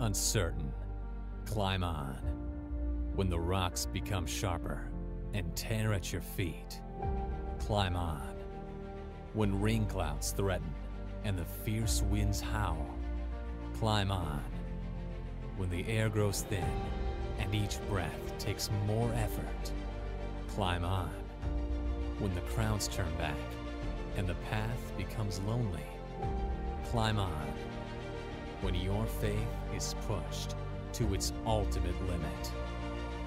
uncertain, climb on. When the rocks become sharper and tear at your feet, climb on. When rain clouds threaten and the fierce winds howl, climb on. When the air grows thin and each breath takes more effort, climb on. When the crowds turn back and the path becomes lonely, climb on. When your faith is pushed to its ultimate limit,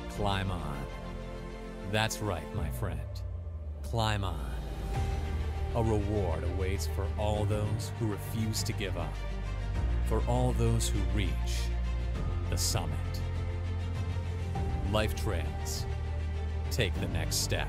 climb on. That's right, my friend. Climb on. A reward awaits for all those who refuse to give up, for all those who reach the summit. Life Trails. Take the next step.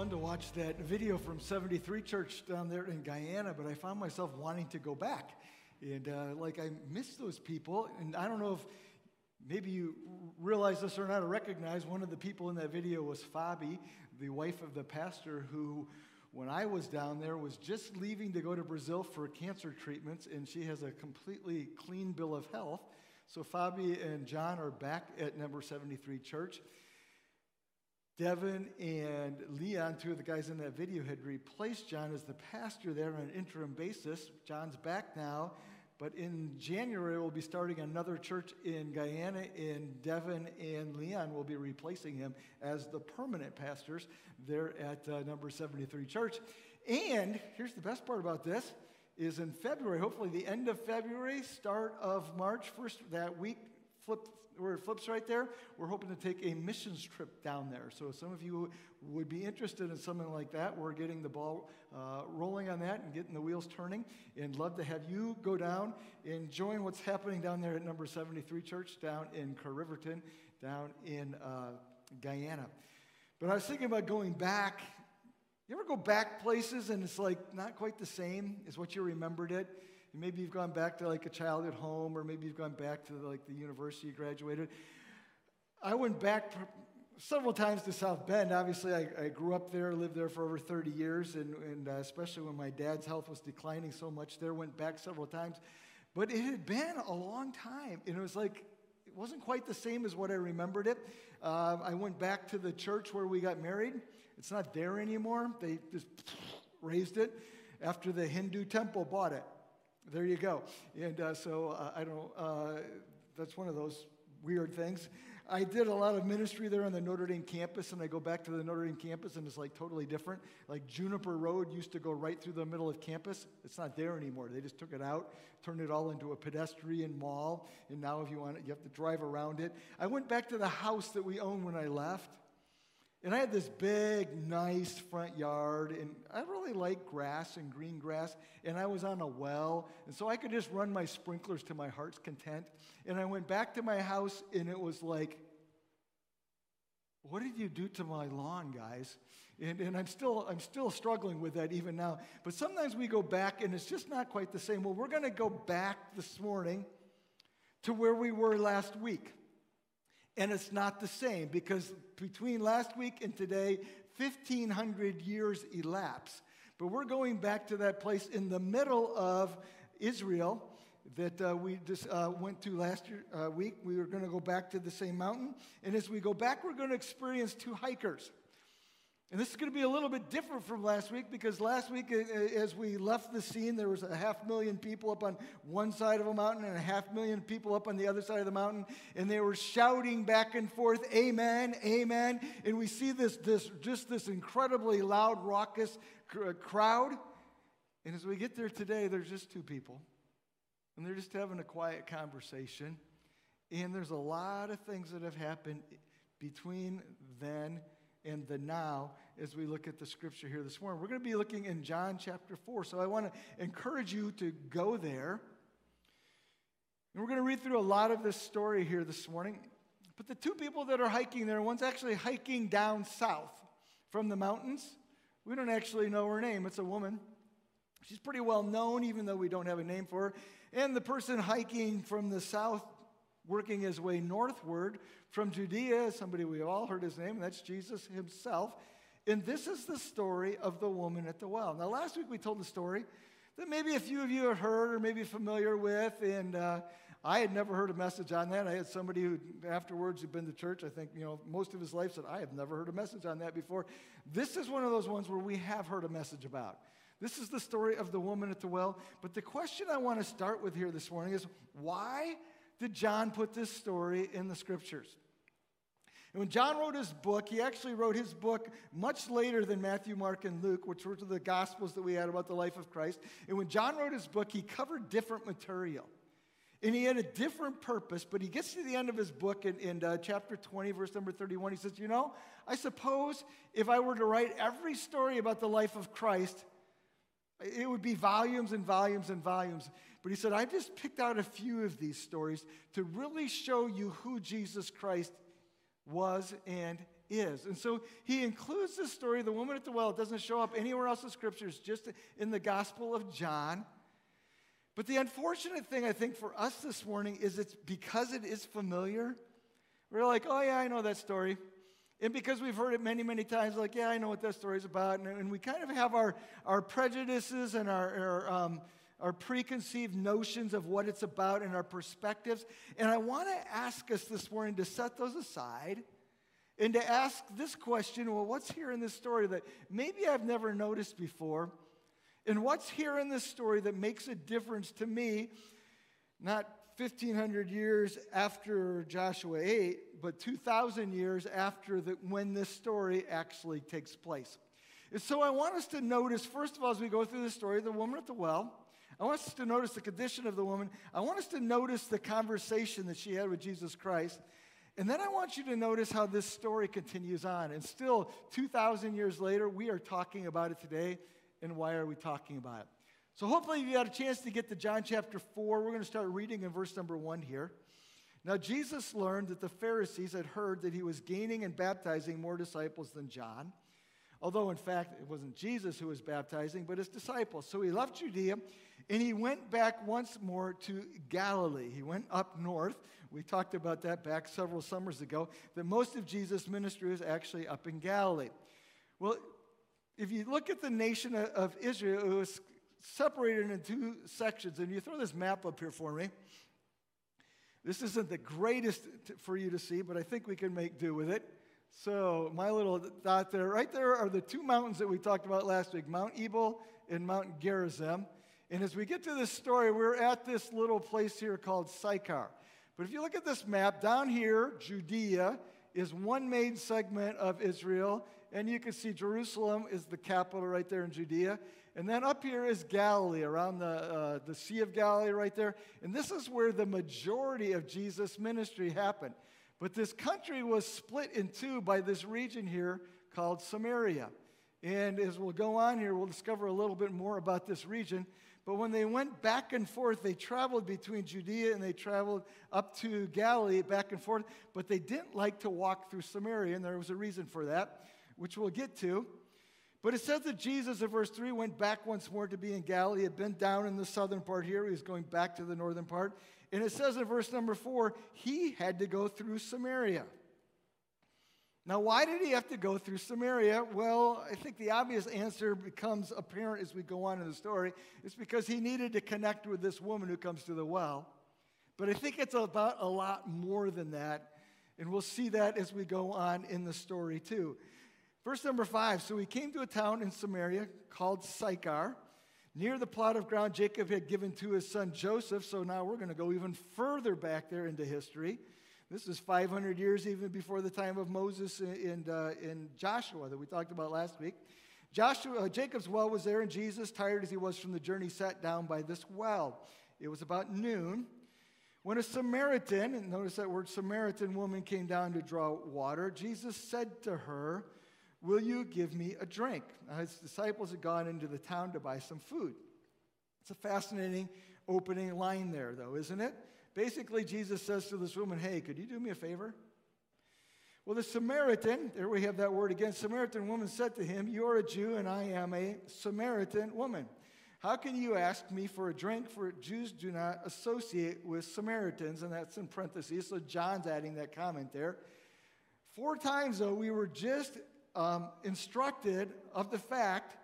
Fun to watch that video from 73 Church down there in Guyana, but I found myself wanting to go back. And uh, like, I miss those people. And I don't know if maybe you realize this or not or recognize one of the people in that video was Fabi, the wife of the pastor who, when I was down there, was just leaving to go to Brazil for cancer treatments, and she has a completely clean bill of health. So Fabi and John are back at number 73 Church. Devin and Leon, two of the guys in that video, had replaced John as the pastor there on an interim basis. John's back now, but in January we'll be starting another church in Guyana, and Devin and Leon will be replacing him as the permanent pastors there at uh, number 73 Church. And here's the best part about this is in February, hopefully the end of February, start of March, first that week, flip where it flips right there, we're hoping to take a missions trip down there. So, if some of you would be interested in something like that, we're getting the ball uh, rolling on that and getting the wheels turning. And love to have you go down and join what's happening down there at number 73 Church down in Riverton, down in uh, Guyana. But I was thinking about going back. You ever go back places and it's like not quite the same as what you remembered it? Maybe you've gone back to like a childhood home, or maybe you've gone back to like the university you graduated. I went back several times to South Bend. Obviously, I, I grew up there, lived there for over 30 years, and, and uh, especially when my dad's health was declining so much there, went back several times. But it had been a long time, and it was like, it wasn't quite the same as what I remembered it. Uh, I went back to the church where we got married. It's not there anymore. They just razed it after the Hindu temple bought it. There you go. And uh, so uh, I don't, uh, that's one of those weird things. I did a lot of ministry there on the Notre Dame campus, and I go back to the Notre Dame campus, and it's like totally different. Like Juniper Road used to go right through the middle of campus. It's not there anymore. They just took it out, turned it all into a pedestrian mall, and now if you want it, you have to drive around it. I went back to the house that we owned when I left. And I had this big, nice front yard, and I really like grass and green grass. And I was on a well, and so I could just run my sprinklers to my heart's content. And I went back to my house, and it was like, what did you do to my lawn, guys? And, and I'm, still, I'm still struggling with that even now. But sometimes we go back, and it's just not quite the same. Well, we're going to go back this morning to where we were last week. And it's not the same because between last week and today, 1,500 years elapse. But we're going back to that place in the middle of Israel that uh, we just uh, went to last year, uh, week. We were going to go back to the same mountain. And as we go back, we're going to experience two hikers. And this is going to be a little bit different from last week because last week, as we left the scene, there was a half million people up on one side of a mountain and a half million people up on the other side of the mountain, and they were shouting back and forth, "Amen, Amen!" And we see this, this just this incredibly loud, raucous uh, crowd. And as we get there today, there's just two people, and they're just having a quiet conversation. And there's a lot of things that have happened between then and the now as we look at the scripture here this morning. We're going to be looking in John chapter 4. So I want to encourage you to go there. And we're going to read through a lot of this story here this morning. But the two people that are hiking there, one's actually hiking down south from the mountains. We don't actually know her name, it's a woman. She's pretty well known, even though we don't have a name for her. And the person hiking from the south working his way northward from Judea, somebody we all heard his name, and that's Jesus himself. And this is the story of the woman at the well. Now, last week we told the story that maybe a few of you have heard or maybe familiar with, and uh, I had never heard a message on that. I had somebody who afterwards who'd been to church, I think, you know, most of his life said, I have never heard a message on that before. This is one of those ones where we have heard a message about. This is the story of the woman at the well. But the question I want to start with here this morning is why did John put this story in the scriptures? And when John wrote his book, he actually wrote his book much later than Matthew, Mark, and Luke, which were the gospels that we had about the life of Christ. And when John wrote his book, he covered different material. And he had a different purpose, but he gets to the end of his book in, in uh, chapter 20, verse number 31. He says, You know, I suppose if I were to write every story about the life of Christ, it would be volumes and volumes and volumes. But he said, I just picked out a few of these stories to really show you who Jesus Christ was and is. And so he includes this story, the woman at the well. It doesn't show up anywhere else in scriptures, just in the Gospel of John. But the unfortunate thing, I think, for us this morning is it's because it is familiar. We're like, oh, yeah, I know that story. And because we've heard it many, many times, like, yeah, I know what that story's about. And, and we kind of have our, our prejudices and our, our, um, our preconceived notions of what it's about and our perspectives. And I want to ask us this morning to set those aside and to ask this question well, what's here in this story that maybe I've never noticed before? And what's here in this story that makes a difference to me, not 1,500 years after Joshua 8, but 2,000 years after the, when this story actually takes place. And so I want us to notice, first of all, as we go through the story, the woman at the well, I want us to notice the condition of the woman. I want us to notice the conversation that she had with Jesus Christ. And then I want you to notice how this story continues on. And still, 2,000 years later, we are talking about it today and why are we talking about it? So hopefully you had a chance to get to John chapter 4. We're going to start reading in verse number 1 here. Now Jesus learned that the Pharisees had heard that he was gaining and baptizing more disciples than John. Although, in fact, it wasn't Jesus who was baptizing, but his disciples. So he left Judea and he went back once more to Galilee. He went up north. We talked about that back several summers ago, that most of Jesus' ministry was actually up in Galilee. Well, if you look at the nation of Israel, it was separated into two sections. And you throw this map up here for me. This isn't the greatest for you to see, but I think we can make do with it. So, my little dot there, right there are the two mountains that we talked about last week Mount Ebal and Mount Gerizim. And as we get to this story, we're at this little place here called Sychar. But if you look at this map, down here, Judea is one main segment of Israel, and you can see Jerusalem is the capital right there in Judea. And then up here is Galilee, around the, uh, the Sea of Galilee right there. And this is where the majority of Jesus' ministry happened. But this country was split in two by this region here called Samaria. And as we'll go on here, we'll discover a little bit more about this region. But when they went back and forth, they traveled between Judea and they traveled up to Galilee back and forth, but they didn't like to walk through Samaria, and there was a reason for that which we'll get to. But it says that Jesus, in verse 3, went back once more to be in Galilee. He had been down in the southern part here. He was going back to the northern part. And it says in verse number 4, he had to go through Samaria. Now, why did he have to go through Samaria? Well, I think the obvious answer becomes apparent as we go on in the story. It's because he needed to connect with this woman who comes to the well. But I think it's about a lot more than that. And we'll see that as we go on in the story, too. Verse number five So he came to a town in Samaria called Sychar, near the plot of ground Jacob had given to his son Joseph. So now we're going to go even further back there into history. This is 500 years even before the time of Moses and, uh, and Joshua that we talked about last week. Joshua, uh, Jacob's well was there, and Jesus, tired as he was from the journey, sat down by this well. It was about noon. When a Samaritan, and notice that word Samaritan woman came down to draw water, Jesus said to her, Will you give me a drink? Now, his disciples had gone into the town to buy some food. It's a fascinating opening line there, though, isn't it? Basically, Jesus says to this woman, Hey, could you do me a favor? Well, the Samaritan, there we have that word again, Samaritan woman said to him, You're a Jew and I am a Samaritan woman. How can you ask me for a drink? For Jews do not associate with Samaritans, and that's in parentheses. So John's adding that comment there. Four times, though, we were just um, instructed of the fact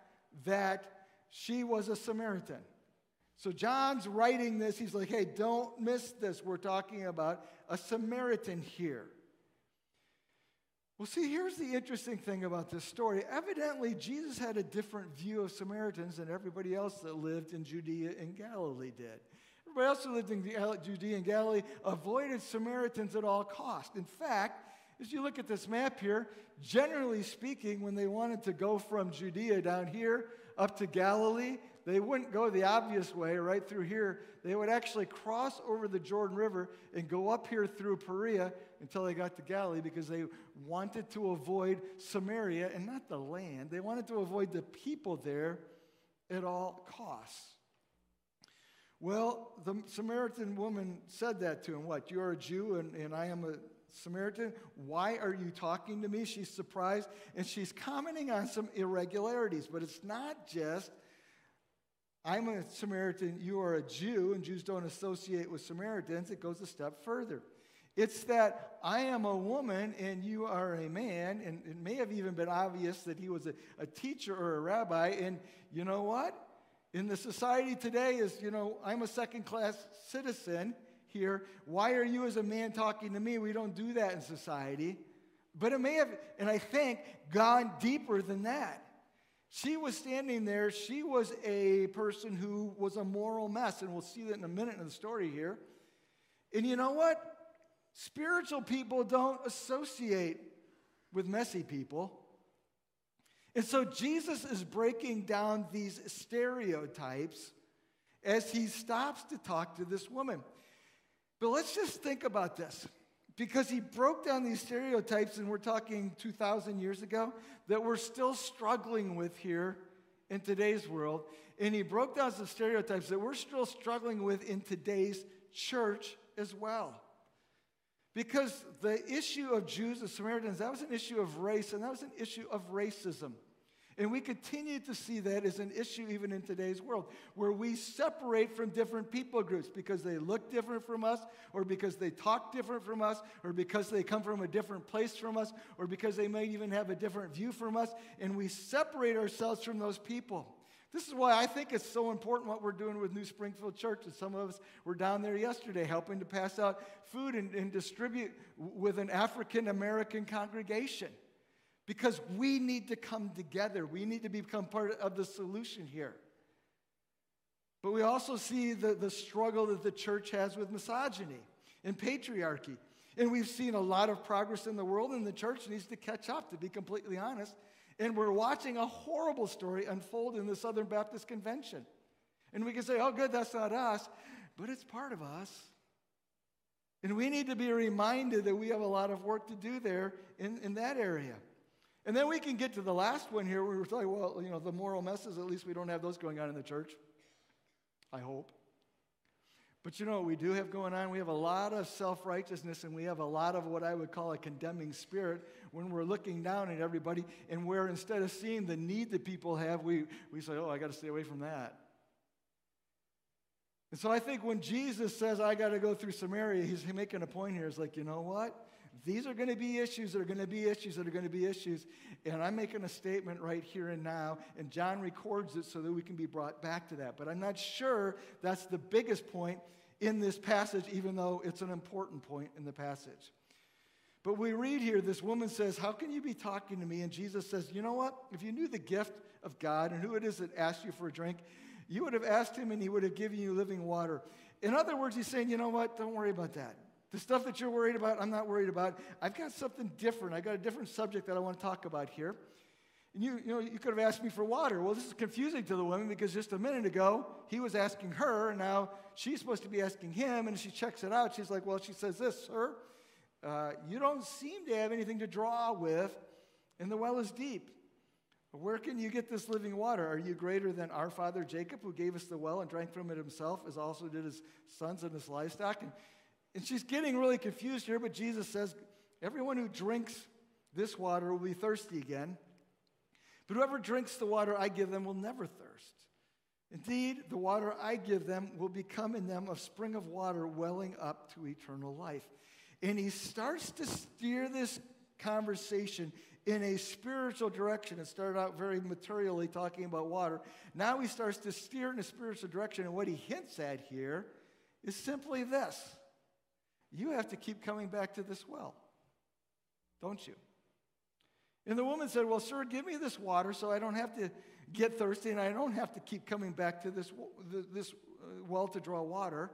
that she was a Samaritan. So John's writing this. He's like, hey, don't miss this. We're talking about a Samaritan here. Well, see, here's the interesting thing about this story. Evidently, Jesus had a different view of Samaritans than everybody else that lived in Judea and Galilee did. Everybody else who lived in Judea and Galilee avoided Samaritans at all costs. In fact, as you look at this map here, generally speaking, when they wanted to go from Judea down here up to Galilee, they wouldn't go the obvious way right through here. They would actually cross over the Jordan River and go up here through Perea until they got to Galilee because they wanted to avoid Samaria and not the land. They wanted to avoid the people there at all costs. Well, the Samaritan woman said that to him. What? You're a Jew and, and I am a Samaritan. Why are you talking to me? She's surprised and she's commenting on some irregularities, but it's not just. I'm a Samaritan, you are a Jew, and Jews don't associate with Samaritans. It goes a step further. It's that I am a woman and you are a man, and it may have even been obvious that he was a, a teacher or a rabbi. And you know what? In the society today, is you know, I'm a second class citizen here. Why are you as a man talking to me? We don't do that in society. But it may have, and I think, gone deeper than that. She was standing there. She was a person who was a moral mess, and we'll see that in a minute in the story here. And you know what? Spiritual people don't associate with messy people. And so Jesus is breaking down these stereotypes as he stops to talk to this woman. But let's just think about this because he broke down these stereotypes, and we're talking 2,000 years ago, that we're still struggling with here in today's world. And he broke down some stereotypes that we're still struggling with in today's church as well. Because the issue of Jews and Samaritans, that was an issue of race, and that was an issue of racism. And we continue to see that as an issue even in today's world, where we separate from different people groups because they look different from us, or because they talk different from us, or because they come from a different place from us, or because they might even have a different view from us, and we separate ourselves from those people. This is why I think it's so important what we're doing with New Springfield Church. And some of us were down there yesterday helping to pass out food and, and distribute with an African American congregation. Because we need to come together. We need to become part of the solution here. But we also see the, the struggle that the church has with misogyny and patriarchy. And we've seen a lot of progress in the world, and the church needs to catch up, to be completely honest. And we're watching a horrible story unfold in the Southern Baptist Convention. And we can say, oh, good, that's not us, but it's part of us. And we need to be reminded that we have a lot of work to do there in, in that area. And then we can get to the last one here where we're like, well, you know, the moral messes, at least we don't have those going on in the church. I hope. But you know what we do have going on? We have a lot of self righteousness and we have a lot of what I would call a condemning spirit when we're looking down at everybody and where instead of seeing the need that people have, we, we say, oh, I got to stay away from that. And so I think when Jesus says, I got to go through Samaria, he's making a point here. It's like, you know what? These are going to be issues that are going to be issues that are going to be issues. And I'm making a statement right here and now. And John records it so that we can be brought back to that. But I'm not sure that's the biggest point in this passage, even though it's an important point in the passage. But we read here, this woman says, How can you be talking to me? And Jesus says, You know what? If you knew the gift of God and who it is that asked you for a drink, you would have asked him and he would have given you living water. In other words, he's saying, You know what? Don't worry about that. The stuff that you're worried about, I'm not worried about. I've got something different. I've got a different subject that I want to talk about here. And you, you know, you could have asked me for water. Well, this is confusing to the woman because just a minute ago, he was asking her, and now she's supposed to be asking him. And she checks it out. She's like, Well, she says this, sir. Uh, you don't seem to have anything to draw with, and the well is deep. Where can you get this living water? Are you greater than our father Jacob, who gave us the well and drank from it himself, as also did his sons and his livestock? And, and she's getting really confused here, but Jesus says, Everyone who drinks this water will be thirsty again. But whoever drinks the water I give them will never thirst. Indeed, the water I give them will become in them a spring of water welling up to eternal life. And he starts to steer this conversation in a spiritual direction. It started out very materially talking about water. Now he starts to steer in a spiritual direction. And what he hints at here is simply this you have to keep coming back to this well, don't you? And the woman said, Well, sir, give me this water so I don't have to get thirsty and I don't have to keep coming back to this, this uh, well to draw water.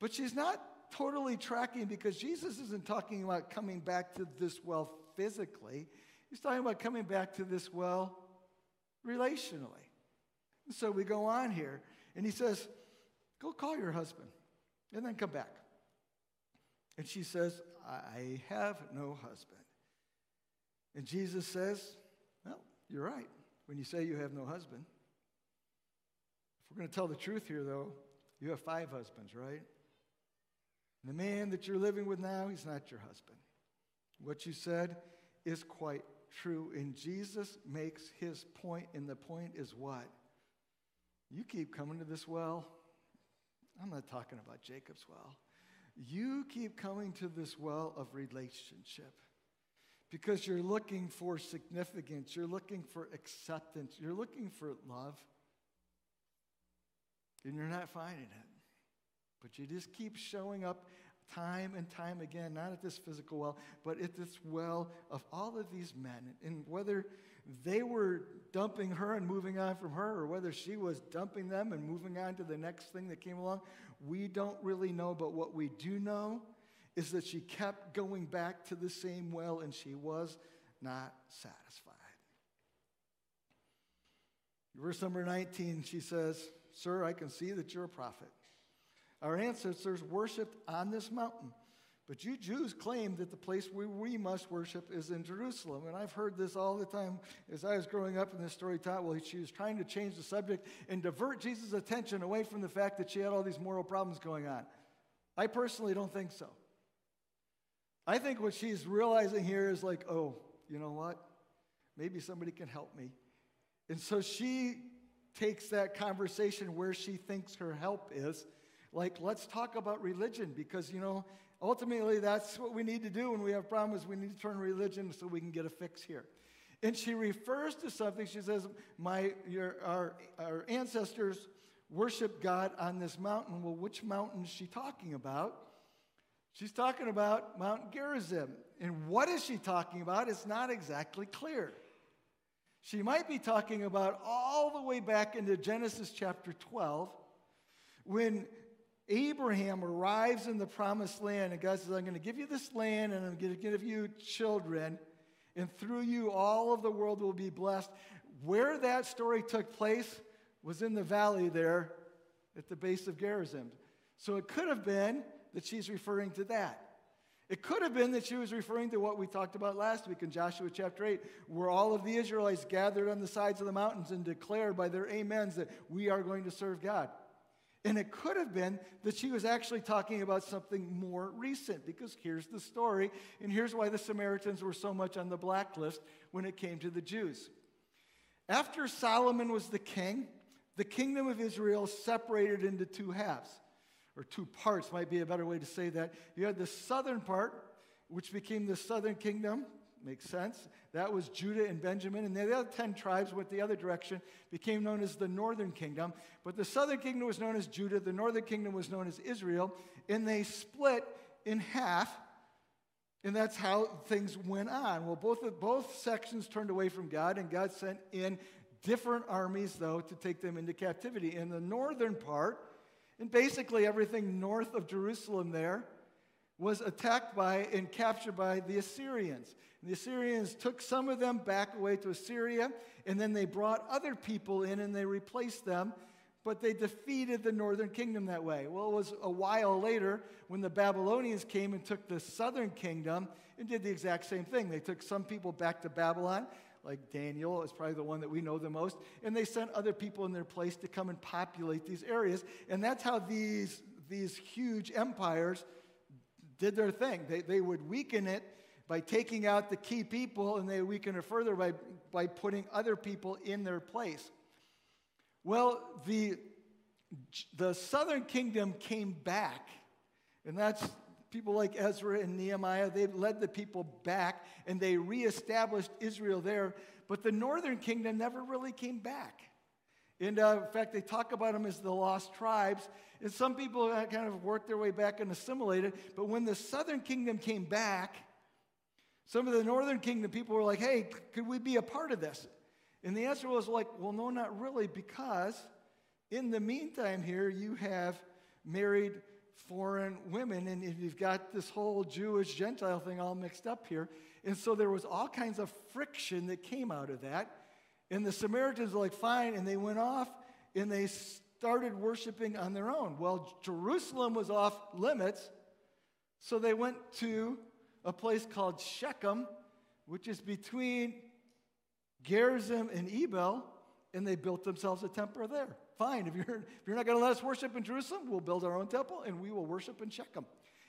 But she's not totally tracking because Jesus isn't talking about coming back to this well physically, he's talking about coming back to this well relationally. So we go on here, and he says, Go call your husband and then come back. And she says, I have no husband. And Jesus says, Well, you're right when you say you have no husband. If we're going to tell the truth here, though, you have five husbands, right? And the man that you're living with now, he's not your husband. What you said is quite true. And Jesus makes his point, and the point is what? You keep coming to this well. I'm not talking about Jacob's well. You keep coming to this well of relationship because you're looking for significance, you're looking for acceptance, you're looking for love, and you're not finding it. But you just keep showing up time and time again, not at this physical well, but at this well of all of these men. And whether they were dumping her and moving on from her, or whether she was dumping them and moving on to the next thing that came along, we don't really know. But what we do know is that she kept going back to the same well and she was not satisfied. Verse number 19, she says, Sir, I can see that you're a prophet. Our ancestors worshiped on this mountain. But you Jews claim that the place where we must worship is in Jerusalem. And I've heard this all the time as I was growing up in this story taught. Well, she was trying to change the subject and divert Jesus' attention away from the fact that she had all these moral problems going on. I personally don't think so. I think what she's realizing here is like, oh, you know what? Maybe somebody can help me. And so she takes that conversation where she thinks her help is like, let's talk about religion because, you know, ultimately that's what we need to do when we have problems. We need to turn religion so we can get a fix here. And she refers to something. She says, My, your, our, our ancestors worship God on this mountain. Well, which mountain is she talking about? She's talking about Mount Gerizim. And what is she talking about? It's not exactly clear. She might be talking about all the way back into Genesis chapter 12 when Abraham arrives in the promised land, and God says, I'm going to give you this land, and I'm going to give you children, and through you all of the world will be blessed. Where that story took place was in the valley there at the base of Gerizim. So it could have been that she's referring to that. It could have been that she was referring to what we talked about last week in Joshua chapter 8, where all of the Israelites gathered on the sides of the mountains and declared by their amens that we are going to serve God. And it could have been that she was actually talking about something more recent, because here's the story, and here's why the Samaritans were so much on the blacklist when it came to the Jews. After Solomon was the king, the kingdom of Israel separated into two halves, or two parts, might be a better way to say that. You had the southern part, which became the southern kingdom, Makes sense. That was Judah and Benjamin. And the other 10 tribes went the other direction, became known as the northern kingdom. But the southern kingdom was known as Judah, the northern kingdom was known as Israel. And they split in half. And that's how things went on. Well, both, both sections turned away from God, and God sent in different armies, though, to take them into captivity. In the northern part, and basically everything north of Jerusalem there, was attacked by and captured by the Assyrians. And the Assyrians took some of them back away to Assyria, and then they brought other people in and they replaced them, but they defeated the northern kingdom that way. Well, it was a while later when the Babylonians came and took the southern kingdom and did the exact same thing. They took some people back to Babylon, like Daniel is probably the one that we know the most, and they sent other people in their place to come and populate these areas. And that's how these, these huge empires did their thing. They, they would weaken it by taking out the key people, and they weaken it further by, by putting other people in their place. Well, the, the southern kingdom came back, and that's people like Ezra and Nehemiah. They led the people back and they reestablished Israel there, but the northern kingdom never really came back. And uh, in fact, they talk about them as the lost tribes. And some people kind of worked their way back and assimilated. But when the southern kingdom came back, some of the northern kingdom people were like, hey, could we be a part of this? And the answer was like, well, no, not really, because in the meantime, here you have married foreign women, and you've got this whole Jewish Gentile thing all mixed up here. And so there was all kinds of friction that came out of that. And the Samaritans were like, fine, and they went off and they started worshiping on their own. Well, Jerusalem was off limits, so they went to a place called Shechem, which is between Gerizim and Ebal, and they built themselves a temple there. Fine, if you're, if you're not going to let us worship in Jerusalem, we'll build our own temple and we will worship in Shechem.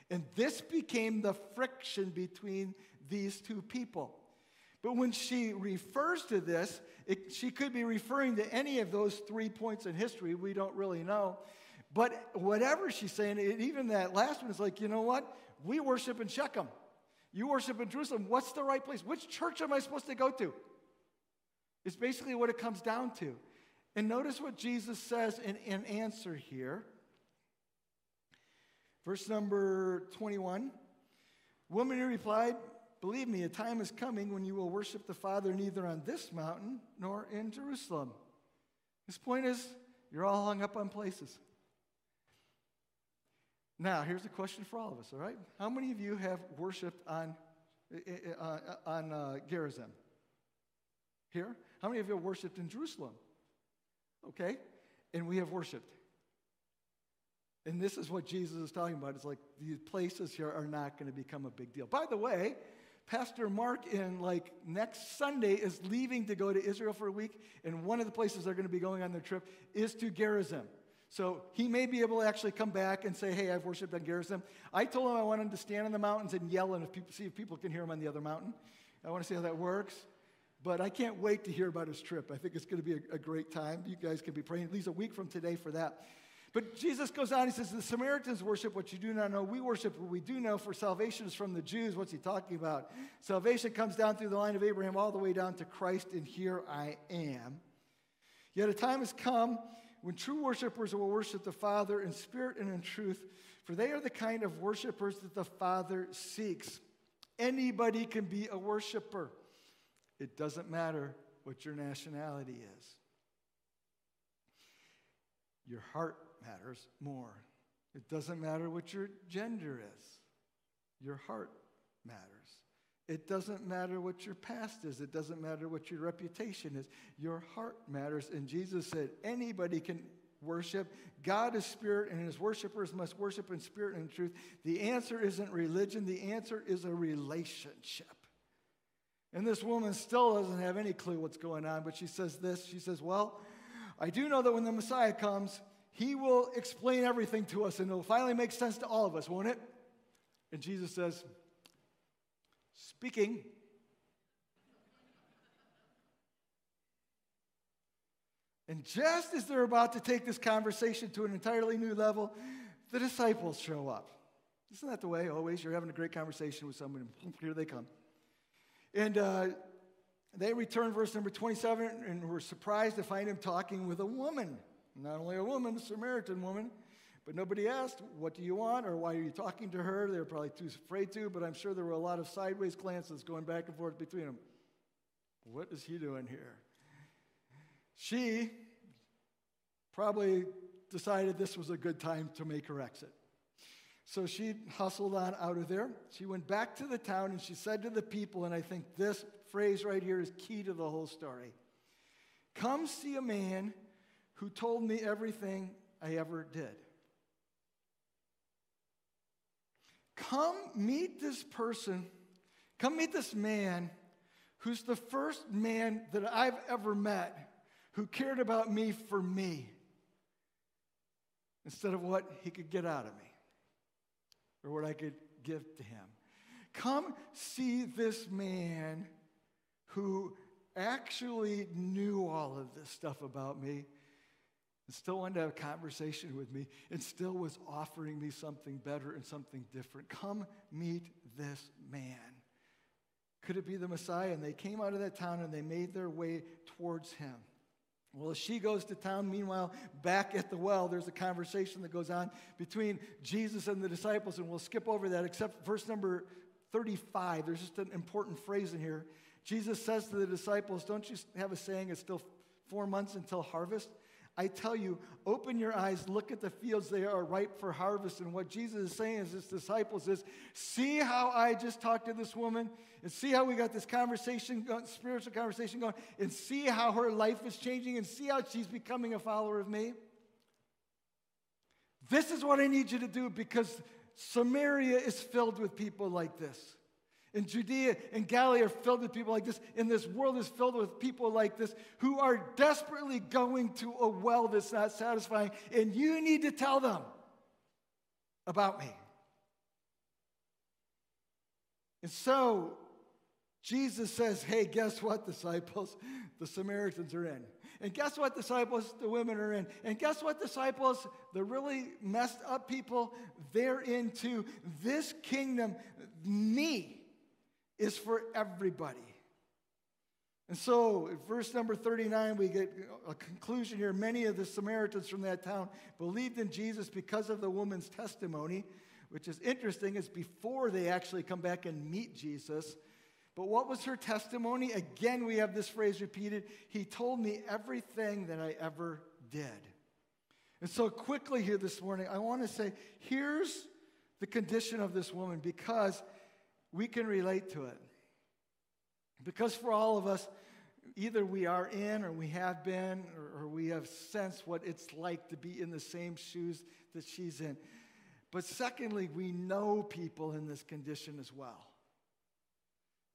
And this became the friction between these two people. But when she refers to this, it, she could be referring to any of those three points in history. We don't really know. But whatever she's saying, it, even that last one is like, you know what? We worship in Shechem. You worship in Jerusalem. What's the right place? Which church am I supposed to go to? It's basically what it comes down to. And notice what Jesus says in, in answer here. Verse number 21 Woman he replied, Believe me, a time is coming when you will worship the Father neither on this mountain nor in Jerusalem. His point is, you're all hung up on places. Now, here's a question for all of us, all right? How many of you have worshiped on, uh, on uh, Gerizim? Here? How many of you have worshiped in Jerusalem? Okay? And we have worshiped. And this is what Jesus is talking about. It's like these places here are not going to become a big deal. By the way, Pastor Mark in like next Sunday is leaving to go to Israel for a week, and one of the places they're going to be going on their trip is to Gerizim. So he may be able to actually come back and say, "Hey, I've worshipped on Gerizim." I told him I want him to stand in the mountains and yell, and if people, see if people can hear him on the other mountain. I want to see how that works. But I can't wait to hear about his trip. I think it's going to be a, a great time. You guys can be praying at least a week from today for that. But Jesus goes on, he says, The Samaritans worship what you do not know. We worship what we do know, for salvation is from the Jews. What's he talking about? Salvation comes down through the line of Abraham all the way down to Christ, and here I am. Yet a time has come when true worshipers will worship the Father in spirit and in truth, for they are the kind of worshipers that the Father seeks. Anybody can be a worshiper. It doesn't matter what your nationality is. Your heart matters more. It doesn't matter what your gender is. Your heart matters. It doesn't matter what your past is. It doesn't matter what your reputation is. Your heart matters. And Jesus said, anybody can worship. God is spirit, and his worshipers must worship in spirit and in truth. The answer isn't religion, the answer is a relationship. And this woman still doesn't have any clue what's going on, but she says this. She says, Well, I do know that when the Messiah comes, he will explain everything to us and it'll finally make sense to all of us, won't it? And Jesus says, Speaking. And just as they're about to take this conversation to an entirely new level, the disciples show up. Isn't that the way always? You're having a great conversation with someone, and here they come. And uh, they return, verse number 27, and were surprised to find him talking with a woman. Not only a woman, a Samaritan woman, but nobody asked, What do you want? or Why are you talking to her? They were probably too afraid to, but I'm sure there were a lot of sideways glances going back and forth between them. What is he doing here? She probably decided this was a good time to make her exit. So she hustled on out of there. She went back to the town and she said to the people, and I think this phrase right here is key to the whole story Come see a man who told me everything I ever did. Come meet this person, come meet this man who's the first man that I've ever met who cared about me for me instead of what he could get out of me or what I could give to him. Come see this man who actually knew all of this stuff about me and still wanted to have a conversation with me and still was offering me something better and something different. Come meet this man. Could it be the Messiah? And they came out of that town and they made their way towards him. Well, as she goes to town, meanwhile, back at the well, there's a conversation that goes on between Jesus and the disciples, and we'll skip over that except verse number 35. There's just an important phrase in here. Jesus says to the disciples, Don't you have a saying, it's still four months until harvest? I tell you, open your eyes, look at the fields, they are ripe for harvest. And what Jesus is saying is his disciples is, see how I just talked to this woman, and see how we got this conversation, spiritual conversation going, and see how her life is changing, and see how she's becoming a follower of me. This is what I need you to do because Samaria is filled with people like this. And Judea and Galilee are filled with people like this. And this world is filled with people like this who are desperately going to a well that's not satisfying. And you need to tell them about me. And so Jesus says, Hey, guess what, disciples? The Samaritans are in. And guess what, disciples? The women are in. And guess what, disciples? The really messed up people, they're into this kingdom, me is for everybody. And so, verse number 39, we get a conclusion here. Many of the Samaritans from that town believed in Jesus because of the woman's testimony, which is interesting. It's before they actually come back and meet Jesus. But what was her testimony? Again, we have this phrase repeated He told me everything that I ever did. And so, quickly here this morning, I want to say here's the condition of this woman because we can relate to it. Because for all of us, either we are in or we have been or, or, we have sensed what it's like to be in the same shoes that she's in. But secondly, we know people in this condition as well.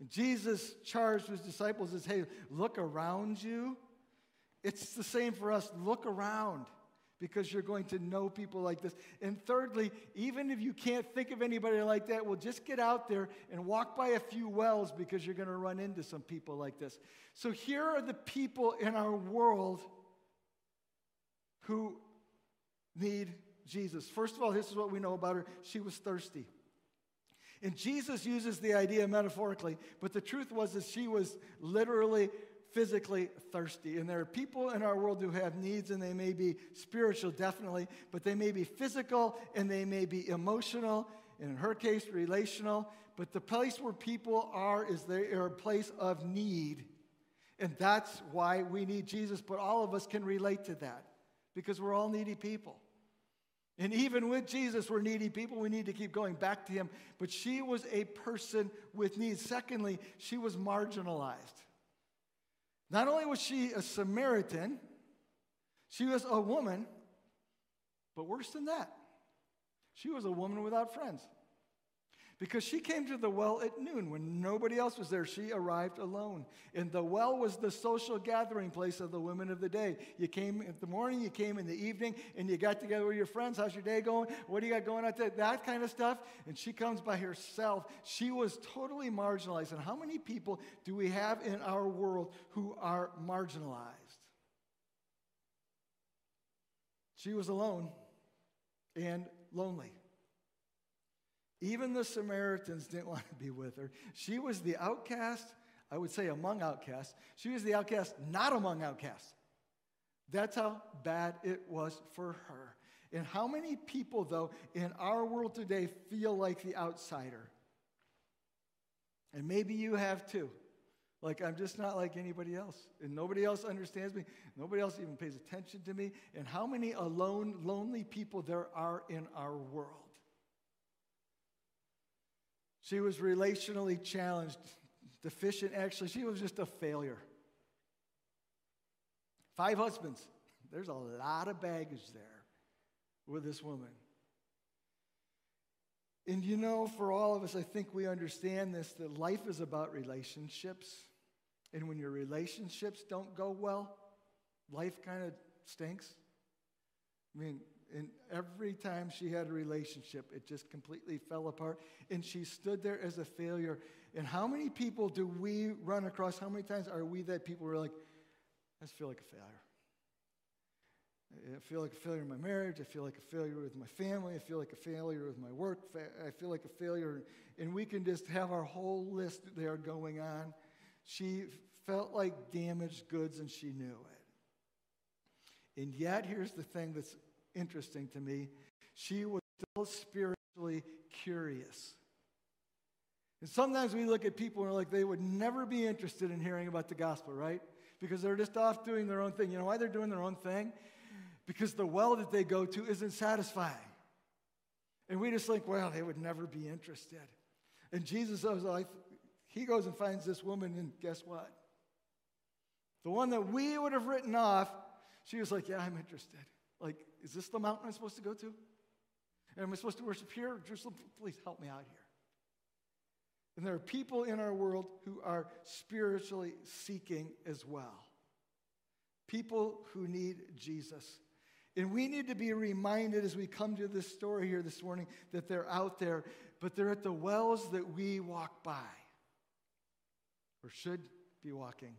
And Jesus charged his disciples as, hey, look around you. It's the same for us. Look around because you're going to know people like this. And thirdly, even if you can't think of anybody like that, well, just get out there and walk by a few wells because you're going to run into some people like this. So here are the people in our world who need Jesus. First of all, this is what we know about her she was thirsty. And Jesus uses the idea metaphorically, but the truth was that she was literally physically thirsty. And there are people in our world who have needs, and they may be spiritual, definitely, but they may be physical and they may be emotional, and in her case, relational. But the place where people are is they are a place of need. And that's why we need Jesus. But all of us can relate to that because we're all needy people. And even with Jesus, we're needy people. We need to keep going back to him. But she was a person with needs. Secondly, she was marginalized. Not only was she a Samaritan, she was a woman, but worse than that, she was a woman without friends. Because she came to the well at noon when nobody else was there. She arrived alone. And the well was the social gathering place of the women of the day. You came in the morning, you came in the evening, and you got together with your friends. How's your day going? What do you got going on? That, that kind of stuff. And she comes by herself. She was totally marginalized. And how many people do we have in our world who are marginalized? She was alone and lonely. Even the Samaritans didn't want to be with her. She was the outcast, I would say among outcasts. She was the outcast, not among outcasts. That's how bad it was for her. And how many people, though, in our world today feel like the outsider? And maybe you have too. Like, I'm just not like anybody else. And nobody else understands me. Nobody else even pays attention to me. And how many alone, lonely people there are in our world. She was relationally challenged, deficient. Actually, she was just a failure. Five husbands. There's a lot of baggage there with this woman. And you know, for all of us, I think we understand this that life is about relationships. And when your relationships don't go well, life kind of stinks. I mean, and every time she had a relationship, it just completely fell apart. And she stood there as a failure. And how many people do we run across? How many times are we that people were like, I just feel like a failure? I feel like a failure in my marriage. I feel like a failure with my family. I feel like a failure with my work. I feel like a failure. And we can just have our whole list there going on. She felt like damaged goods and she knew it. And yet, here's the thing that's interesting to me she was still spiritually curious. And sometimes we look at people and we're like, they would never be interested in hearing about the gospel, right? Because they're just off doing their own thing. You know why they're doing their own thing? Because the well that they go to isn't satisfying. And we just think, well, they would never be interested. And Jesus was like, he goes and finds this woman, and guess what? The one that we would have written off, she was like, yeah, I'm interested. Like, is this the mountain I'm supposed to go to? Am I supposed to worship here? Jerusalem, please help me out here. And there are people in our world who are spiritually seeking as well. People who need Jesus. And we need to be reminded as we come to this story here this morning that they're out there, but they're at the wells that we walk by or should be walking.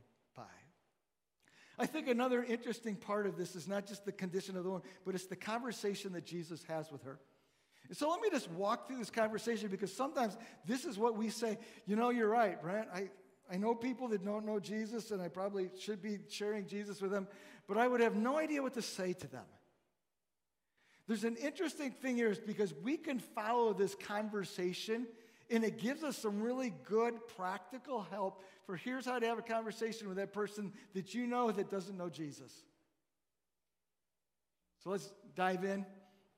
I think another interesting part of this is not just the condition of the woman, but it's the conversation that Jesus has with her. And so let me just walk through this conversation because sometimes this is what we say. You know, you're right, Brent. I, I know people that don't know Jesus, and I probably should be sharing Jesus with them, but I would have no idea what to say to them. There's an interesting thing here is because we can follow this conversation and it gives us some really good practical help for here's how to have a conversation with that person that you know that doesn't know Jesus. So let's dive in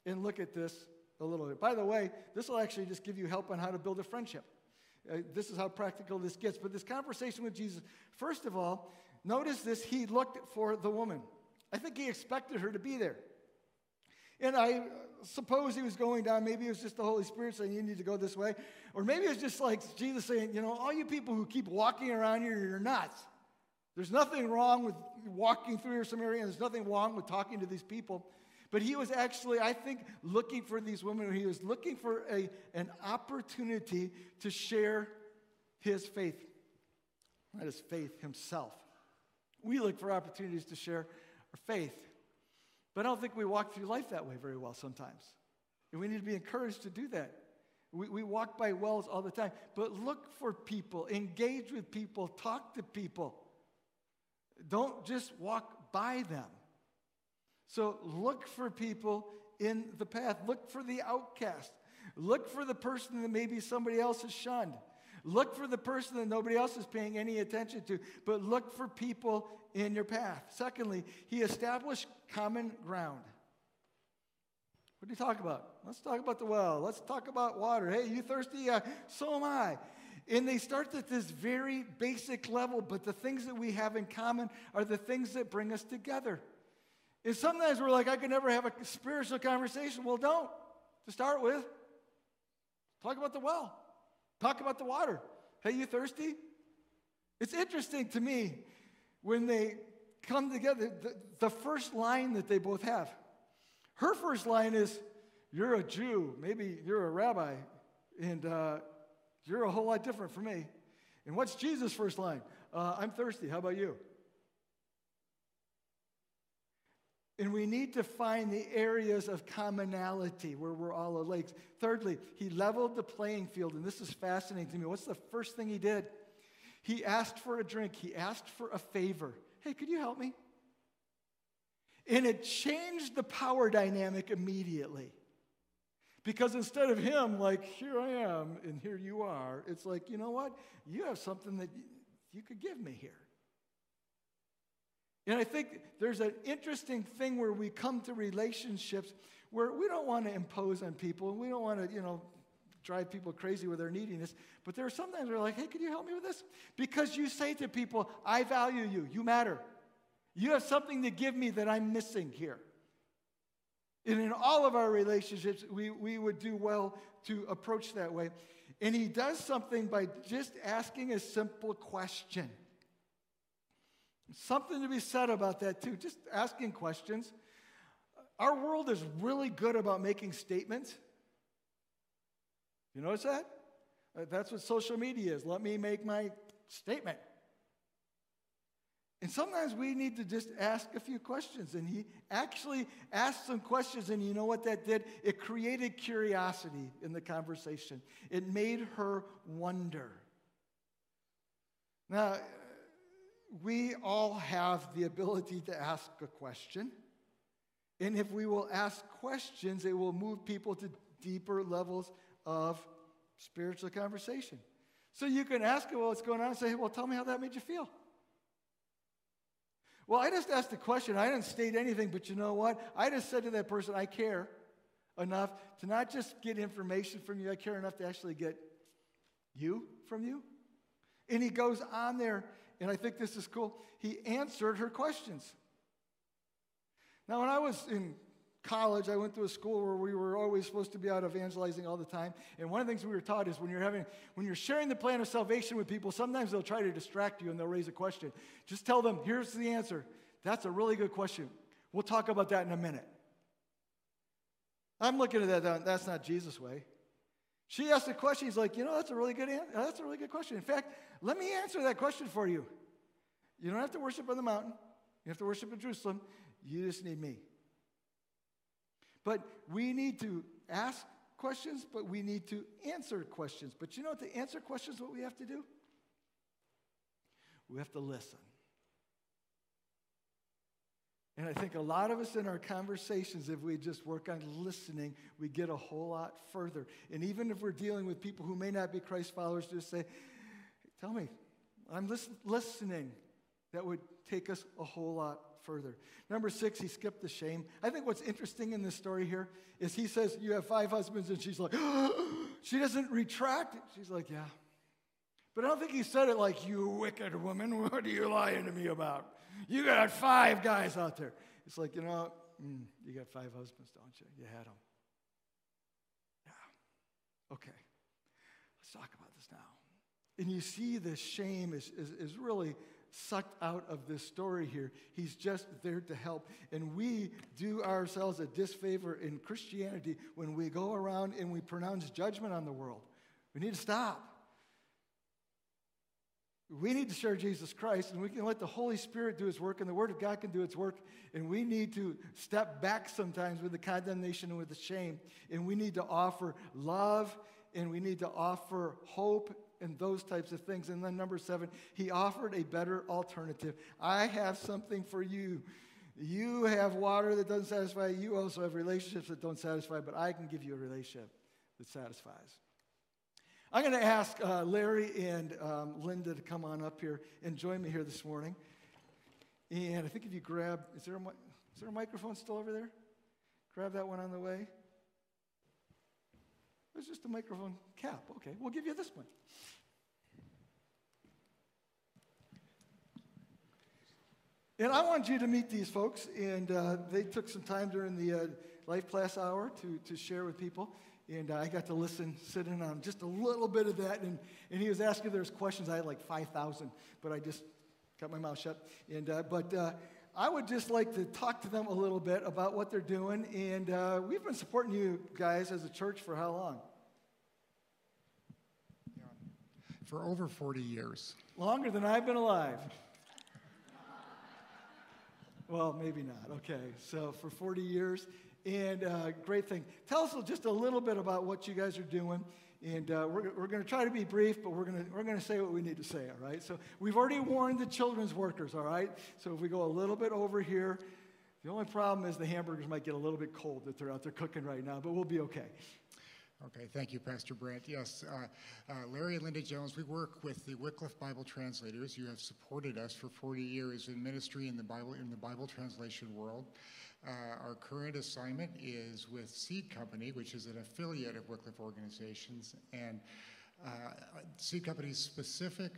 and look at this a little bit. By the way, this will actually just give you help on how to build a friendship. Uh, this is how practical this gets. But this conversation with Jesus, first of all, notice this he looked for the woman. I think he expected her to be there. And I suppose he was going down. Maybe it was just the Holy Spirit saying, You need to go this way. Or maybe it was just like Jesus saying, You know, all you people who keep walking around here, you're nuts. There's nothing wrong with walking through Samaria, and there's nothing wrong with talking to these people. But he was actually, I think, looking for these women. He was looking for a, an opportunity to share his faith. Not his faith, himself. We look for opportunities to share our faith. But I don't think we walk through life that way very well sometimes. And we need to be encouraged to do that. We, we walk by wells all the time. But look for people, engage with people, talk to people. Don't just walk by them. So look for people in the path. Look for the outcast. Look for the person that maybe somebody else has shunned. Look for the person that nobody else is paying any attention to, but look for people in your path. Secondly, he established common ground. What do you talk about? Let's talk about the well. Let's talk about water. Hey, you thirsty? Uh, so am I. And they start at this very basic level, but the things that we have in common are the things that bring us together. And sometimes we're like, I can never have a spiritual conversation. Well, don't. To start with, talk about the well, talk about the water. Hey, you thirsty? It's interesting to me when they come together, the, the first line that they both have. Her first line is, You're a Jew, maybe you're a rabbi, and uh, you're a whole lot different from me. And what's Jesus' first line? Uh, I'm thirsty. How about you? And we need to find the areas of commonality where we're all alike. Thirdly, he leveled the playing field, and this is fascinating to me. What's the first thing he did? He asked for a drink, he asked for a favor. Hey, could you help me? And it changed the power dynamic immediately. Because instead of him, like, here I am and here you are, it's like, you know what? You have something that you could give me here. And I think there's an interesting thing where we come to relationships where we don't want to impose on people and we don't want to, you know, drive people crazy with their neediness. But there are sometimes we're like, hey, can you help me with this? Because you say to people, I value you, you matter. You have something to give me that I'm missing here. And in all of our relationships, we, we would do well to approach that way. And he does something by just asking a simple question. Something to be said about that, too. Just asking questions. Our world is really good about making statements. You notice that? Uh, that's what social media is. Let me make my statement. And sometimes we need to just ask a few questions. And he actually asked some questions, and you know what that did? It created curiosity in the conversation, it made her wonder. Now, we all have the ability to ask a question. And if we will ask questions, it will move people to deeper levels of spiritual conversation. So you can ask her what's going on and say, Well, tell me how that made you feel. Well, I just asked a question. I didn't state anything, but you know what? I just said to that person, I care enough to not just get information from you, I care enough to actually get you from you. And he goes on there, and I think this is cool. He answered her questions. Now, when I was in college, I went to a school where we were always supposed to be out evangelizing all the time. And one of the things we were taught is when you're having, when you're sharing the plan of salvation with people, sometimes they'll try to distract you and they'll raise a question. Just tell them, here's the answer. That's a really good question. We'll talk about that in a minute. I'm looking at that, that's not Jesus' way. She asked a question. He's like, you know, that's a really good answer. Uh, that's a really good question. In fact, let me answer that question for you. You don't have to worship on the mountain. You have to worship in Jerusalem. You just need me. But we need to ask questions, but we need to answer questions. But you know what? To answer questions, what we have to do? We have to listen. And I think a lot of us in our conversations, if we just work on listening, we get a whole lot further. And even if we're dealing with people who may not be Christ followers, just say, Tell me, I'm listen- listening. That would take us a whole lot further. Number six, he skipped the shame. I think what's interesting in this story here is he says, You have five husbands, and she's like, She doesn't retract it. She's like, Yeah. But I don't think he said it like, You wicked woman, what are you lying to me about? You got five guys out there. It's like, you know, mm, you got five husbands, don't you? You had them. Yeah. Okay. Let's talk about this now. And you see the shame is, is, is really sucked out of this story here. He's just there to help. And we do ourselves a disfavor in Christianity when we go around and we pronounce judgment on the world. We need to stop. We need to share Jesus Christ, and we can let the Holy Spirit do His work, and the Word of God can do its work. And we need to step back sometimes with the condemnation and with the shame. And we need to offer love, and we need to offer hope and those types of things. And then number seven, he offered a better alternative. I have something for you. You have water that doesn't satisfy. You also have relationships that don't satisfy, but I can give you a relationship that satisfies. I'm going to ask uh, Larry and um, Linda to come on up here and join me here this morning. And I think if you grab, is there a, is there a microphone still over there? Grab that one on the way. It's just a microphone cap. Okay, we'll give you this one. And I want you to meet these folks, and uh, they took some time during the uh, Life Class Hour to, to share with people. And uh, I got to listen, sit in on just a little bit of that. And, and he was asking there's questions. I had like 5,000, but I just kept my mouth shut. And, uh, but uh, I would just like to talk to them a little bit about what they're doing. And uh, we've been supporting you guys as a church for how long? For over 40 years. Longer than I've been alive. Well, maybe not. Okay. So for 40 years. And uh, great thing. Tell us just a little bit about what you guys are doing. And uh, we're, we're going to try to be brief, but we're going we're gonna say what we need to say, all right? So we've already warned the children's workers, all right? So if we go a little bit over here, the only problem is the hamburgers might get a little bit cold that they're out there cooking right now, but we'll be okay. Okay, thank you, Pastor Brent. Yes, uh, uh, Larry and Linda Jones, we work with the Wycliffe Bible translators. You have supported us for 40 years in ministry in the Bible in the Bible translation world. Uh, our current assignment is with Seed Company, which is an affiliate of Wycliffe organizations, and uh, Seed Company's specific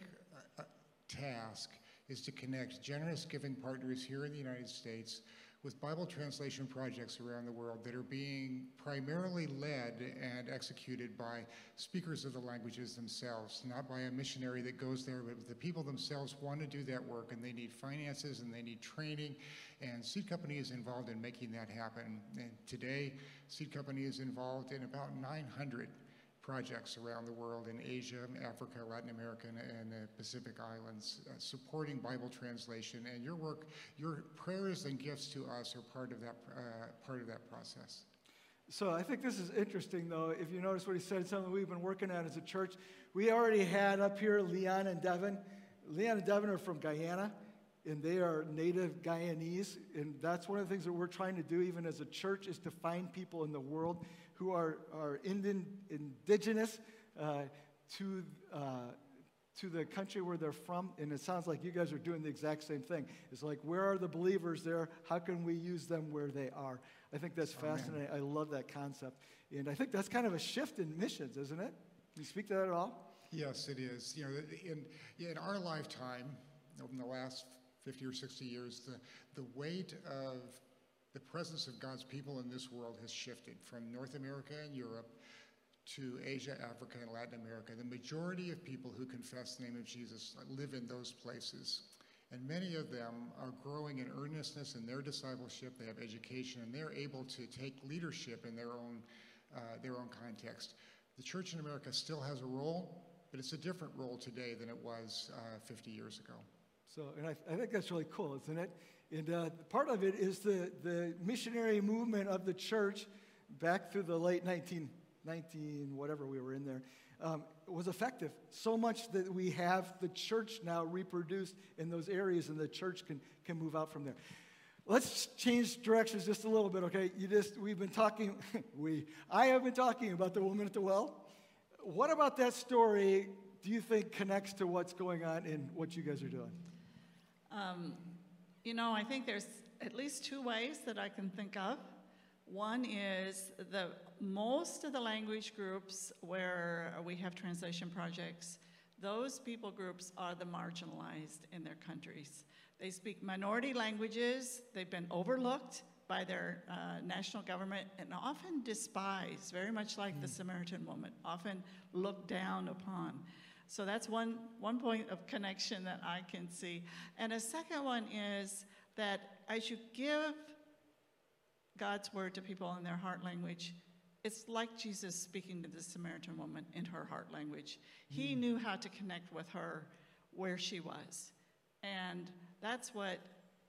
uh, task is to connect generous giving partners here in the United States with Bible translation projects around the world that are being primarily led and executed by speakers of the languages themselves, not by a missionary that goes there, but the people themselves want to do that work and they need finances and they need training. And Seed Company is involved in making that happen. And today, Seed Company is involved in about 900 projects around the world in Asia, Africa, Latin America, and, the Pacific Islands, uh, supporting Bible translation. And your work, your prayers and gifts to us are part of that, uh, part of that process. So I think this is interesting, though. If you notice what he said, something we've been working on as a church. We already had up here Leon and Devin. Leon and Devin are from Guyana, and they are native Guyanese. And that's one of the things that we're trying to do, even as a church, is to find people in the world who are, are Indian, indigenous uh, to, uh, to the country where they're from. And it sounds like you guys are doing the exact same thing. It's like, where are the believers there? How can we use them where they are? I think that's fascinating. Amen. I love that concept. And I think that's kind of a shift in missions, isn't it? Can you speak to that at all? Yes, it is. You know, in, in our lifetime, in the last 50 or 60 years, the, the weight of the presence of God's people in this world has shifted from North America and Europe to Asia, Africa, and Latin America. The majority of people who confess the name of Jesus live in those places. And many of them are growing in earnestness in their discipleship. They have education, and they're able to take leadership in their own, uh, their own context. The church in America still has a role, but it's a different role today than it was uh, 50 years ago. So, and I, I, think that's really cool, isn't it? And uh, part of it is the, the missionary movement of the church back through the late 19, 19 whatever we were in there, um, was effective. So much that we have the church now reproduced in those areas, and the church can, can move out from there. Let's change directions just a little bit, okay? You just, we've been talking, we, I have been talking about the woman at the well. What about that story do you think connects to what's going on in what you guys are doing? Um, you know, I think there's at least two ways that I can think of. One is the most of the language groups where we have translation projects, those people groups are the marginalized in their countries. They speak minority languages, they've been overlooked by their uh, national government and often despised, very much like mm. the hmm. Samaritan woman, often looked down upon. So that's one, one point of connection that I can see. And a second one is that as you give God's word to people in their heart language, it's like Jesus speaking to the Samaritan woman in her heart language. He mm. knew how to connect with her where she was. And that's what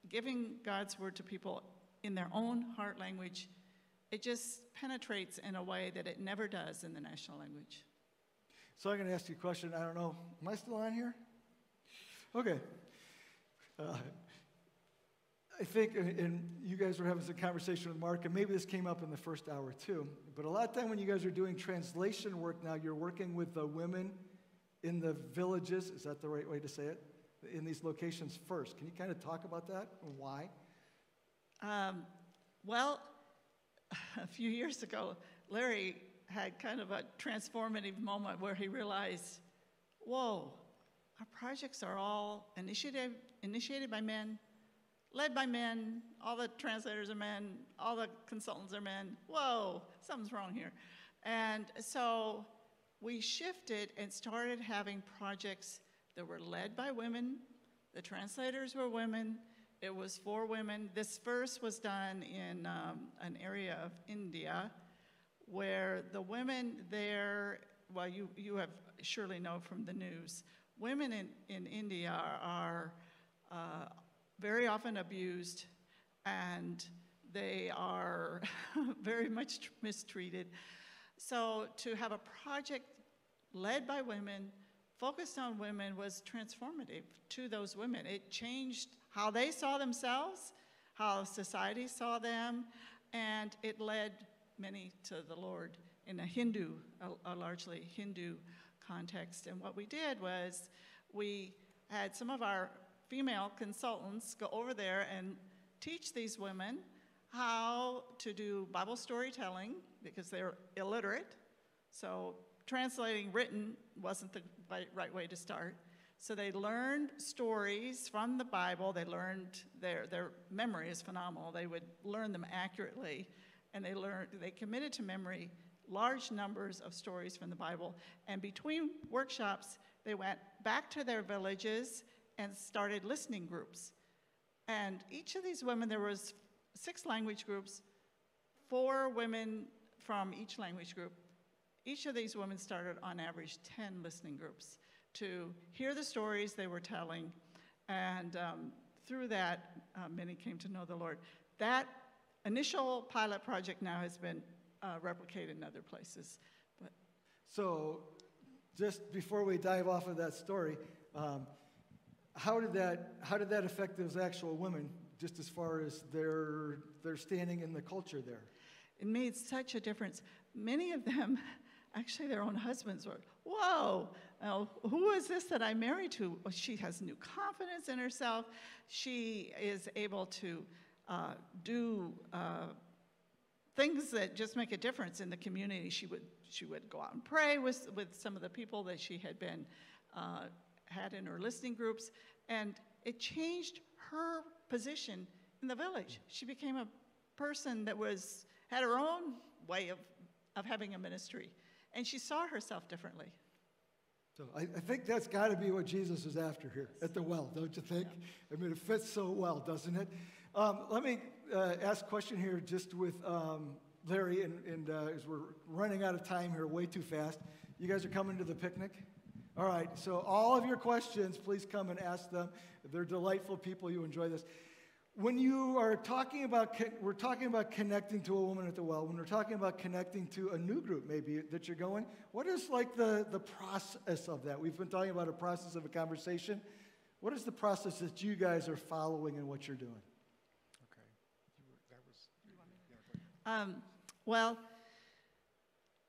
giving God's word to people in their own heart language, it just penetrates in a way that it never does in the national language. So I'm going to ask you a question. I don't know. Am I still on here? Okay. Uh, I think, and you guys were having some conversation with Mark, and maybe this came up in the first hour too, but a lot of time when you guys are doing translation work now, you're working with the women in the villages. Is that the right way to say it? In these locations first. Can you kind of talk about that and why? Um, well, a few years ago, Larry had kind of a transformative moment where he realized, whoa, our projects are all initiated, initiated by men, led by men, all the translators are men, all the consultants are men. Whoa, something's wrong here. And so we shifted and started having projects that were led by women. The translators were women. It was for women. This first was done in um, an area of India where the women there, well, you, you have surely know from the news, women in, in India are, are uh, very often abused and they are very much mistreated. So to have a project led by women, focused on women, was transformative to those women. It changed how they saw themselves, how society saw them, and it led many to the Lord in a Hindu, a, a largely Hindu context. And what we did was we had some of our female consultants go over there and teach these women how to do Bible storytelling because they're illiterate. So translating written wasn't the right way to start. So they learned stories from the Bible. They learned their, their memory is phenomenal. They would learn them accurately and they learned, they committed to memory large numbers of stories from the Bible. And between workshops, they went back to their villages and started listening groups. And each of these women, there was six language groups, four women from each language group. each of these women started on average 10 listening groups to hear the stories they were telling, and um, through that, uh, many came to know the Lord. That initial pilot project now has been uh, replicated in other places. But So, just before we dive off of that story, um, how did that how did that affect those actual women, just as far as their their standing in the culture there? it made such a difference. Many of them, actually, their own husbands were, Whoa, uh, who is this that I'm married to? Well, she has new confidence in herself. She is able to uh, do uh, things that just make a difference in the community. She would, she would go out and pray with, with some of the people that she had been, uh, had in her listening groups, and it changed her position in the village. She became a person that was, had her own way of, of having a ministry, and she saw herself differently. So I, I think that's got to be what Jesus is after here at the well, don't you think? I mean, it fits so well, doesn't it? Um, let me uh, ask a question here just with um, Larry, and, and uh, as we're running out of time here way too fast. You guys are coming to the picnic? All right, so all of your questions, please come and ask them. They're delightful people. You enjoy this. When you are talking about, we're talking about connecting to a woman at the well, when we're talking about connecting to a new group maybe that you're going, what is like the, the process of that? We've been talking about a process of a conversation. What is the process that you guys are following in what you're doing? Okay. You were- That was, Um, well,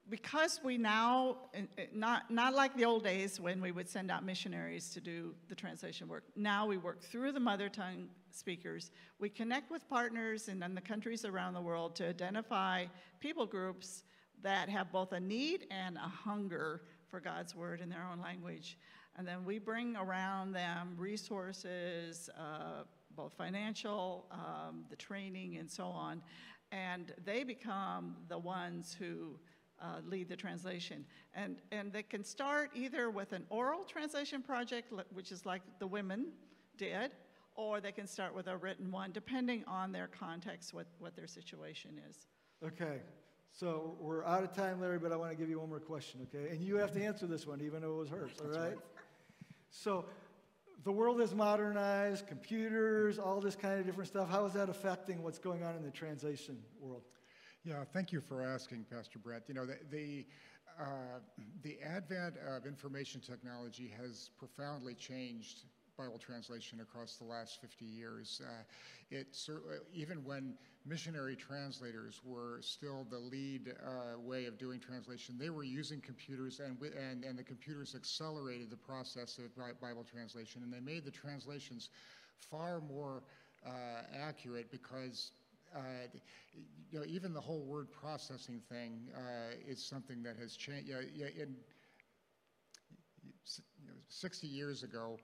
because we now, and- and not, not like the old days when we would send out missionaries to do the translation work, now we work through the mother tongue speakers. We connect with partners in, in the countries around the world to identify people groups that have both a need and a hunger for God's word in their own language. And then we bring around them resources, uh, both financial, um, the training, and so on. And they become the ones who uh, lead the translation. And, and they can start either with an oral translation project, which is like the women did, or they can start with a written one, depending on their context, what, what their situation is. Okay, so we're out of time, Larry, but I want to give you one more question, okay? And you have to answer this one, even though it was hers, all right? So the world is modernized, computers, all this kind of different stuff. How is that affecting what's going on in the translation world? Yeah, thank you for asking, Pastor Brent. You know, the, the, uh, the advent of information technology has profoundly changed Bible translation across the last 50 years. Uh, it even when missionary translators were still the lead uh, way of doing translation, they were using computers, and, and, and the computers accelerated the process of Bible translation, and they made the translations far more uh, accurate because uh, you know, even the whole word processing thing uh, is something that has changed. Yeah, yeah, in you know, 60 years ago,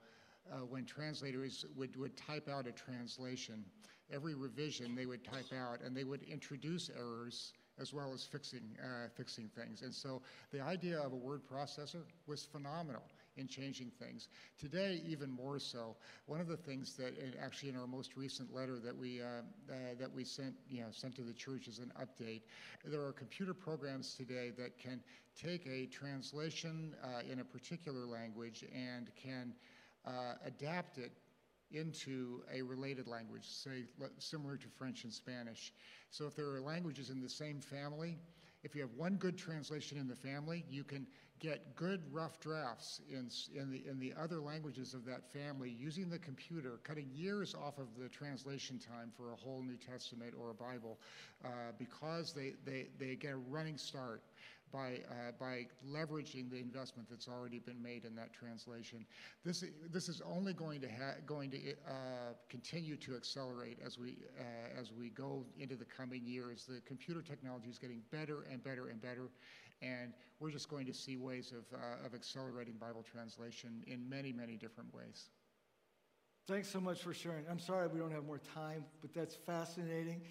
uh, when translators would, would type out a translation, every revision they would type out and they would introduce errors as well as fixing, uh, fixing things. And so the idea of a word processor was phenomenal in changing things. Today, even more so. One of the things that, actually in our most recent letter that we, uh, uh, that we sent, you know, sent to the church as an update, there are computer programs today that can take a translation uh, in a particular language and can uh, adapt it into a related language, say similar to French and Spanish. So if there are languages in the same family, if you have one good translation in the family, you can get good rough drafts in, in, the, in the other languages of that family using the computer, cutting years off of the translation time for a whole New Testament or a Bible uh, because they, they, they get a running start by, uh, by leveraging the investment that's already been made in that translation. This, this is only going to, going to uh, continue to accelerate as we, uh, as we go into the coming years. The computer technology is getting better and better and better, and we're just going to see ways of, uh, of accelerating Bible translation in many, many different ways. Thanks so much for sharing. I'm sorry we don't have more time, but that's fascinating.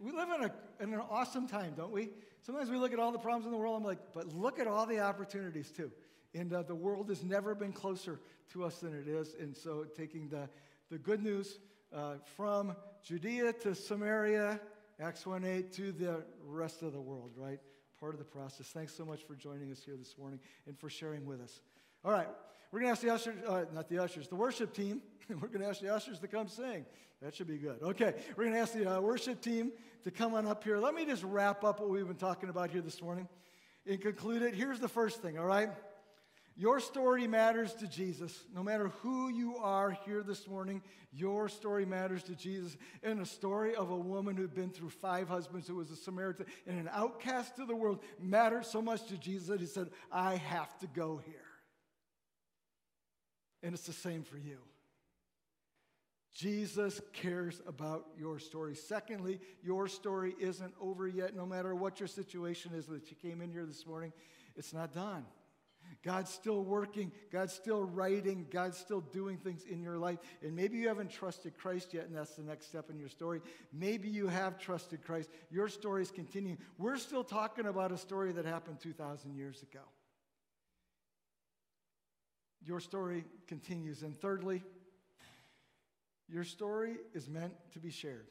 We live in, a, in an awesome time, don't we? Sometimes we look at all the problems in the world, I'm like, but look at all the opportunities too. And uh, the world has never been closer to us than it is. And so taking the, the good news uh, from Judea to Samaria, Acts 1 8, to the rest of the world, right? part of the process. Thanks so much for joining us here this morning and for sharing with us. All right, we're going to ask the ushers, uh, not the ushers, the worship team. we're going to ask the ushers to come sing. That should be good. Okay, we're going to ask the uh, worship team to come on up here. Let me just wrap up what we've been talking about here this morning and conclude it. Here's the first thing, all right? Your story matters to Jesus. No matter who you are here this morning, your story matters to Jesus. And a story of a woman who'd been through five husbands, who was a Samaritan and an outcast to the world, mattered so much to Jesus that he said, I have to go here. And it's the same for you. Jesus cares about your story. Secondly, your story isn't over yet, no matter what your situation is that you came in here this morning, it's not done. God's still working, God's still writing, God's still doing things in your life. And maybe you haven't trusted Christ yet, and that's the next step in your story. Maybe you have trusted Christ. Your story is continuing. We're still talking about a story that happened 2,000 years ago. Your story continues. And thirdly, your story is meant to be shared.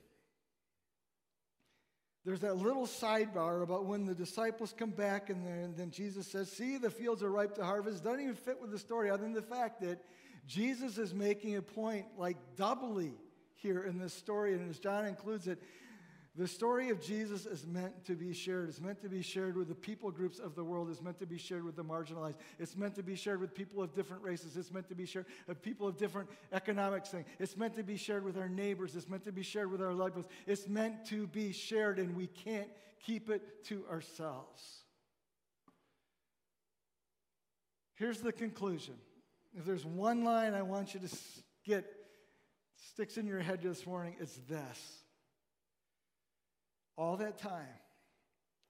There's that little sidebar about when the disciples come back and then, then Jesus says, See, the fields are ripe to harvest. Doesn't even fit with the story, other than the fact that Jesus is making a point like doubly here in this story. And as John includes it, the story of Jesus is meant to be shared. It's meant to be shared with the people groups of the world. It's meant to be shared with the marginalized. It's meant to be shared with people of different races. It's meant to be shared with people of different economic things. It's meant to be shared with our neighbors. It's meant to be shared with our loved ones. It's meant to be shared, and we can't keep it to ourselves. Here's the conclusion. If there's one line I want you to get sticks in your head this morning, it's this. All that time,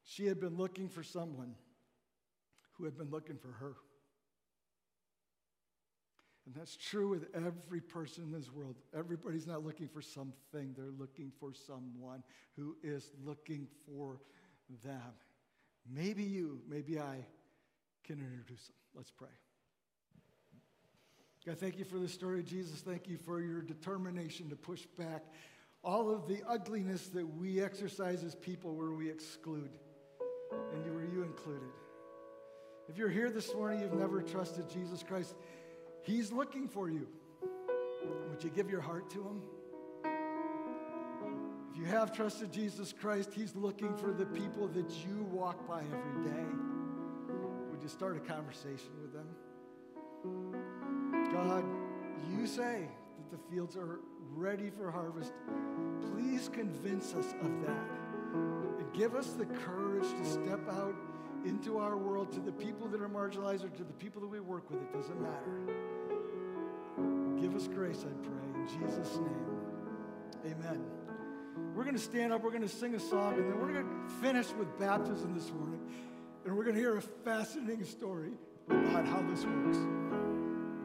she had been looking for someone who had been looking for her. And that's true with every person in this world. Everybody's not looking for something, they're looking for someone who is looking for them. Maybe you, maybe I can introduce them. Let's pray. God, thank you for the story of Jesus. Thank you for your determination to push back all of the ugliness that we exercise as people where we exclude, and you were you included. If you're here this morning, you've never trusted Jesus Christ, He's looking for you. Would you give your heart to Him? If you have trusted Jesus Christ, He's looking for the people that you walk by every day. Would you start a conversation with them? God, you say that the fields are ready for harvest. Please convince us of that. And give us the courage to step out into our world to the people that are marginalized or to the people that we work with. It doesn't matter. Give us grace, I pray. In Jesus' name, amen. We're going to stand up, we're going to sing a song, and then we're going to finish with baptism this morning. And we're going to hear a fascinating story about how this works.